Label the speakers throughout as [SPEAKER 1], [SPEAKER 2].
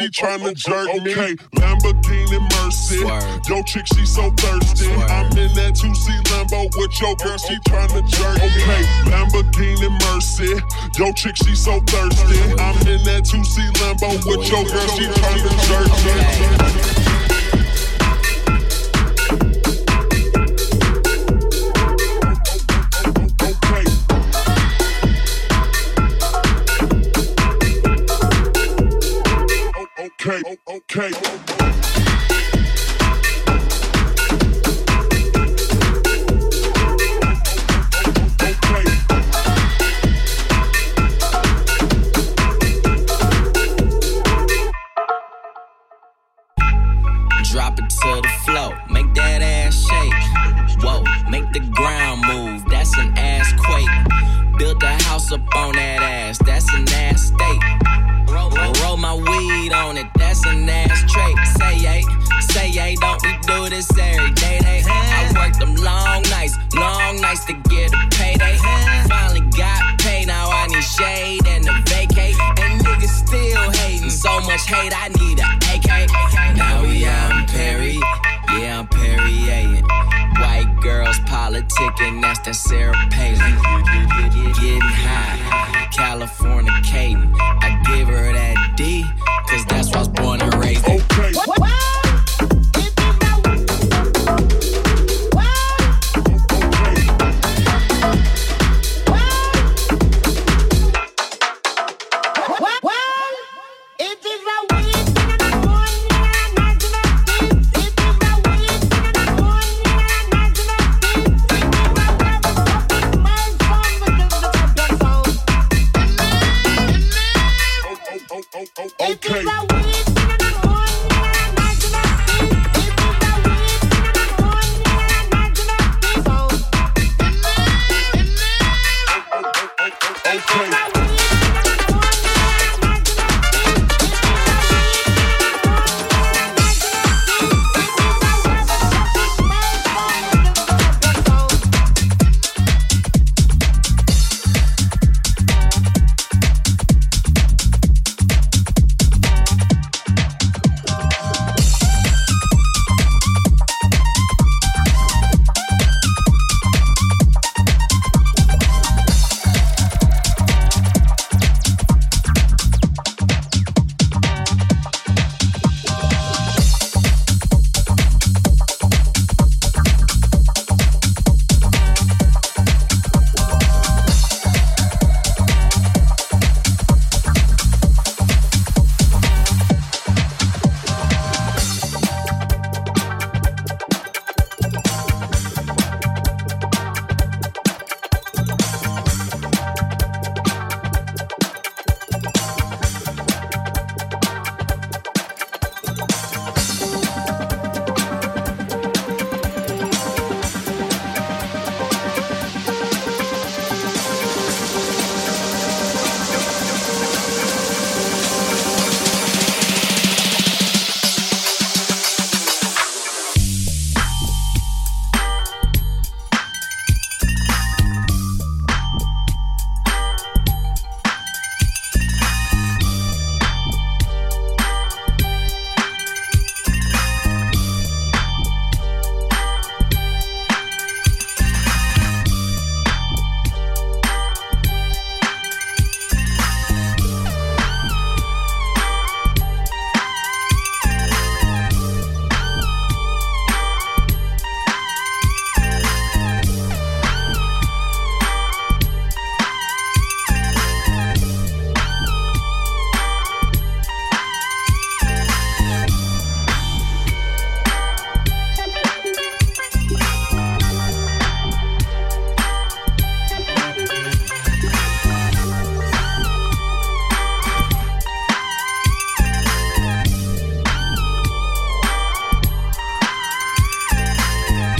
[SPEAKER 1] she oh, oh, tryna oh, jerk. Okay, Lamborghini Mercy. Yo, chick, she so thirsty. I'm in that 2C Lambo with your girl, she tryna jerk. Okay, Lamborghini Mercy. Yo, chick, she so thirsty. I'm in that 2C Lambo with your girl, she tryna jerk. okay,
[SPEAKER 2] Drop it to the floor, make that ass shake. Whoa, make the ground move, that's an ass quake. Built a house up on that ass, that's an ass state. Roll, roll my weed on it, that's an ass trait. Say yay, say yay, don't we do this every day? They, I worked them long nights, long nights to get a payday. Finally got paid, now I need shade and a vacate. And niggas still so much hate, I need a AK. Now we I'm Perry, yeah, I'm Perry Perrier. White girls politicking, that's that Sarah Palin. Getting high, California Caden. I give her that D, cause that's was born and raised.
[SPEAKER 1] Okay.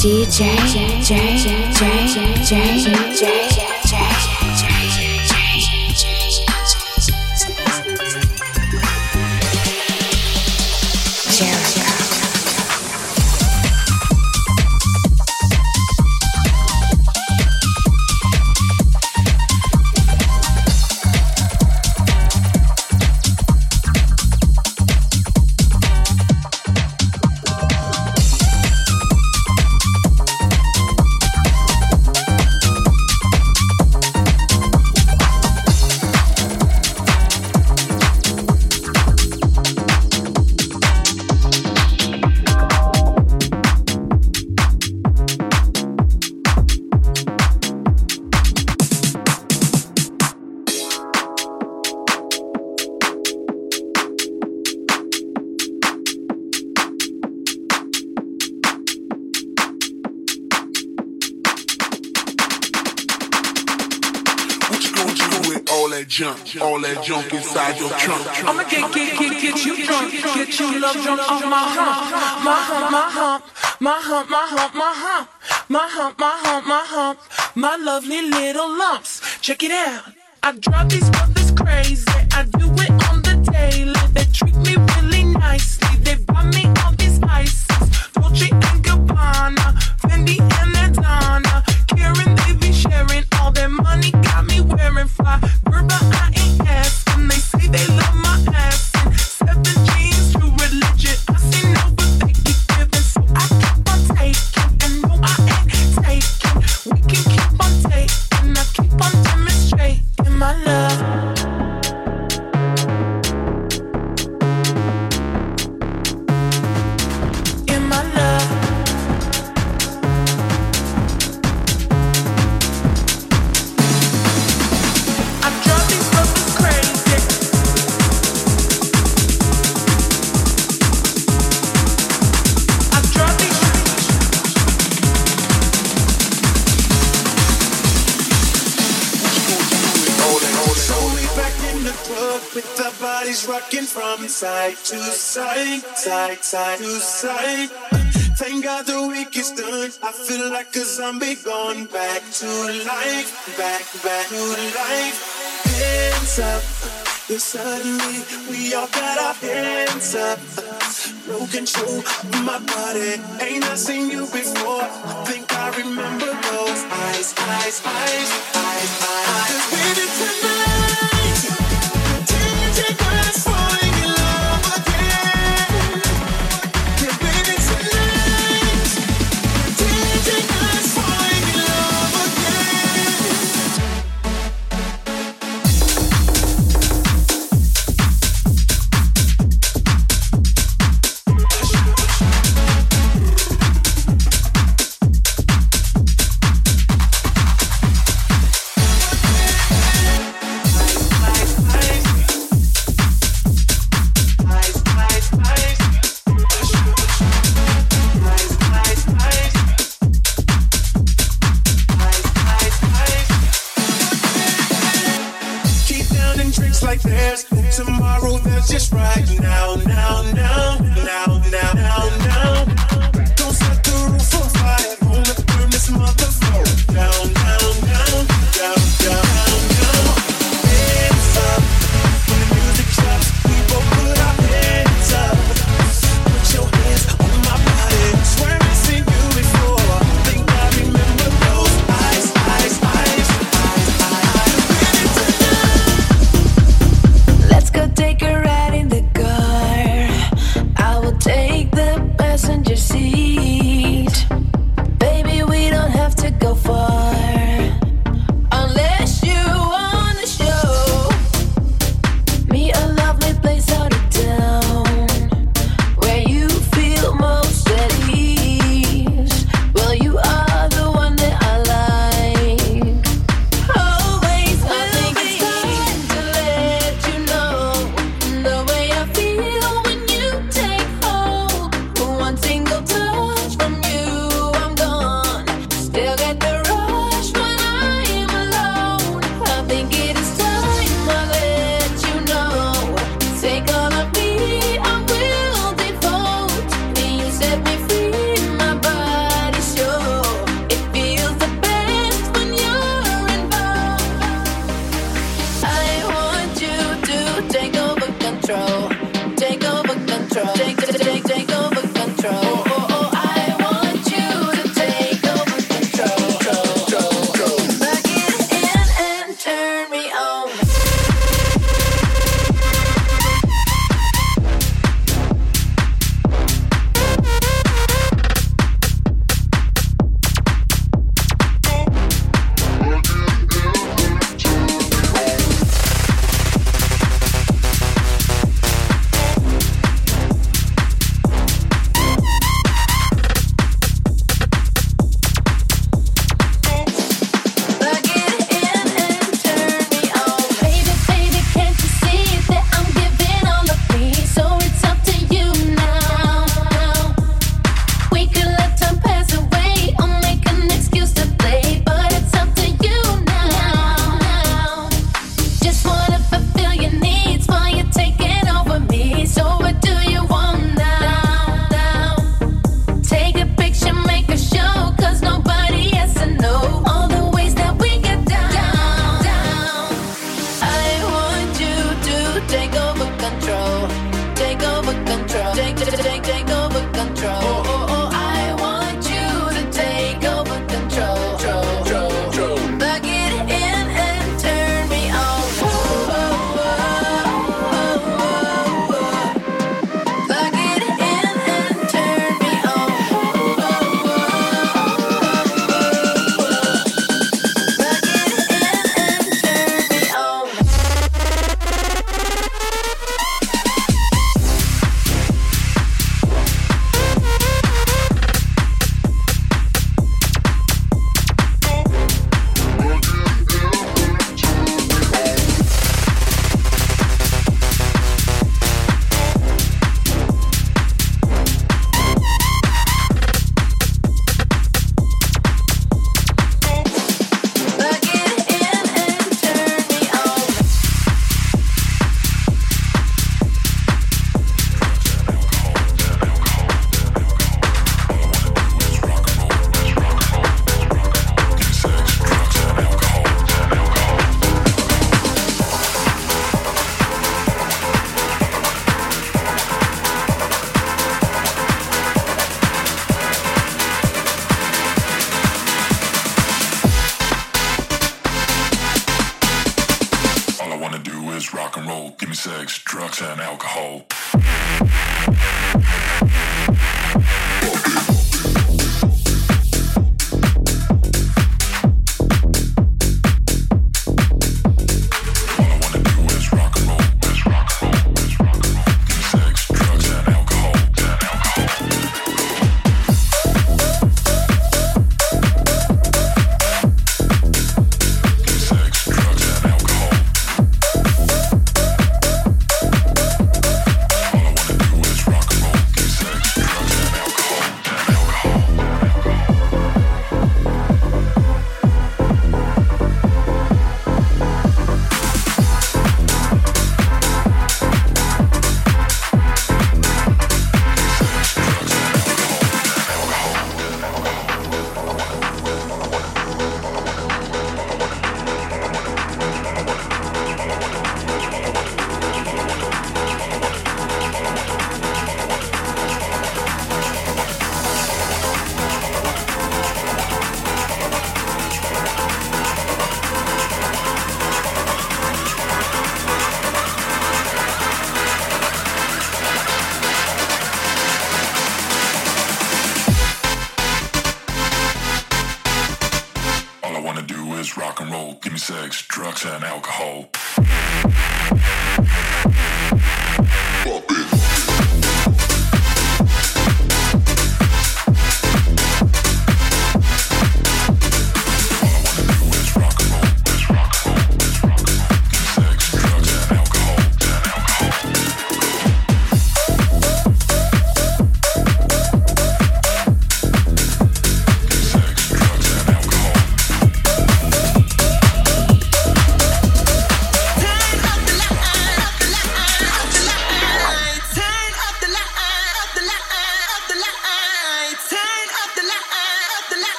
[SPEAKER 1] 姐姐姐姐姐姐姐姐姐。
[SPEAKER 3] I'ma get, get, get, get you drunk. Get you love drunk off my hump. My hump, my hump. My hump, my hump, my hump. My hump, my hump, my hump. My lovely little lumps. Check it out. I drive these brothers crazy. I do it on the daily. They treat me really nicely. They buy me all these ices. Dolce and Gabbana, Fendi and Adana. Karan, they be sharing all their money. Got me wearing fly. Burba, I
[SPEAKER 4] like a zombie gone back to life, back, back to life. Hands up, yeah, suddenly we all got our hands up. No control of my body, ain't I seen you before? I think I remember those eyes, eyes, eyes, eyes, eyes. Cause baby, tonight.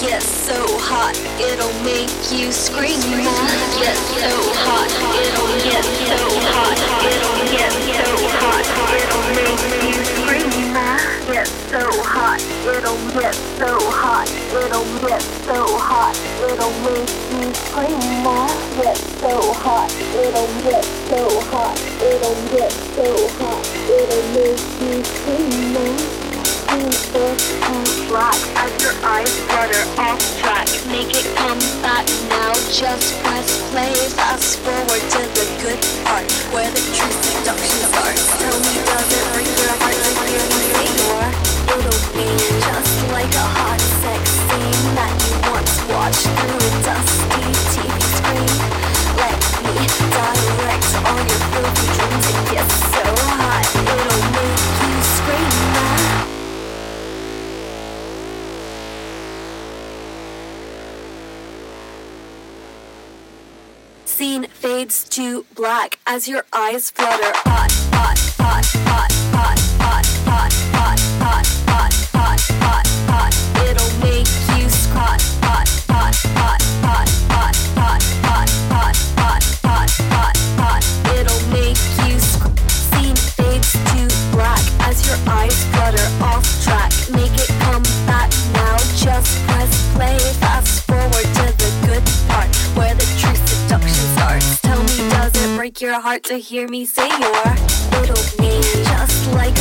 [SPEAKER 4] get so hot, it'll make you scream. Get so hot, it'll get so hot, it'll get so hot, it'll make you scream. Get so hot, it'll get so hot, it'll get so hot, it'll make you scream. more. Get so hot, it'll get so hot, it'll get so hot, it'll make you scream. more. Cool, this on track as your eyes
[SPEAKER 5] flutter off track. Make it come back now. Just press play. Fast forward to the good part where the true seduction starts. Tell me, does it break your heart to hear me say more? It'll be just like a hot sex scene that you once watched through a dusty TV screen. Let me direct all your
[SPEAKER 1] filthy dreams and get
[SPEAKER 5] so hot it'll make hot, hot, hot, hot, hot, hot, hot, hot, hot, hot, hot. It'll make you squat. Hot, hot, hot, hot, hot, hot, your heart to hear me say you're little me? Just like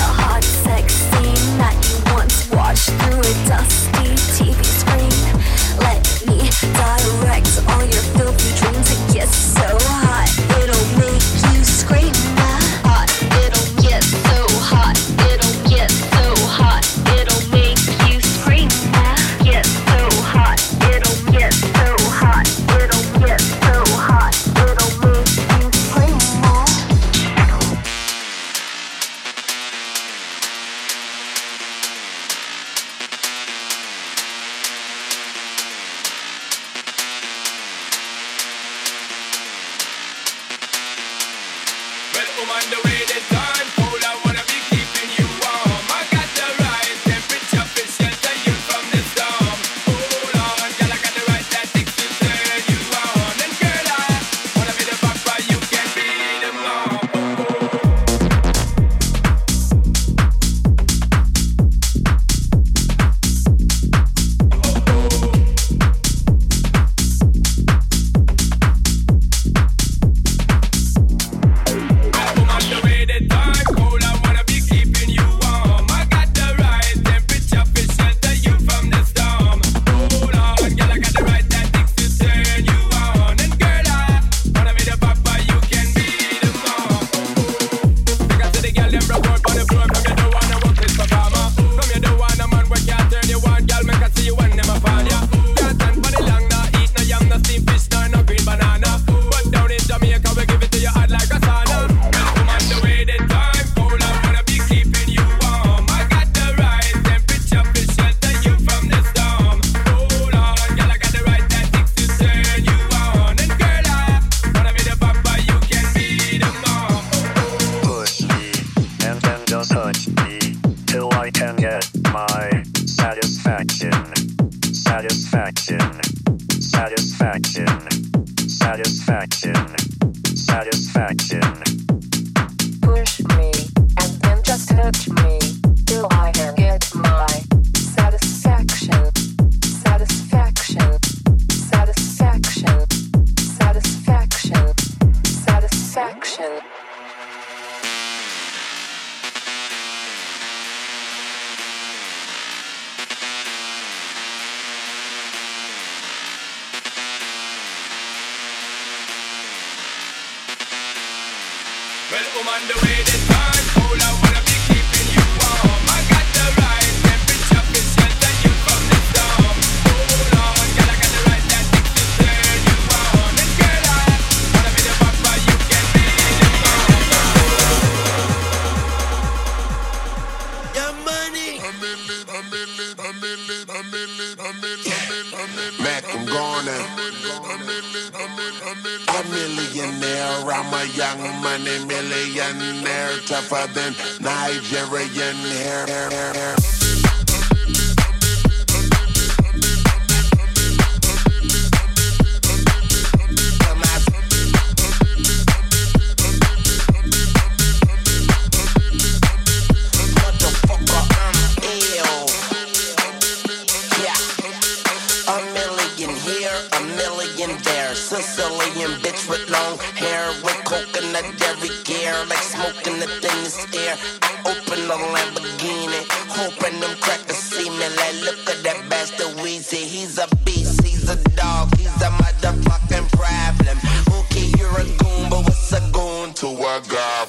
[SPEAKER 5] millionaire. Sicilian bitch with long hair, with coconut every gear, like smoking the thinnest air. I open the Lamborghini, hoping them crackers see me. Like, look at that bastard Weezy, he's a beast, he's a dog, he's a motherfucking problem. Okay, you're a goon, but what's a goon to a
[SPEAKER 6] god?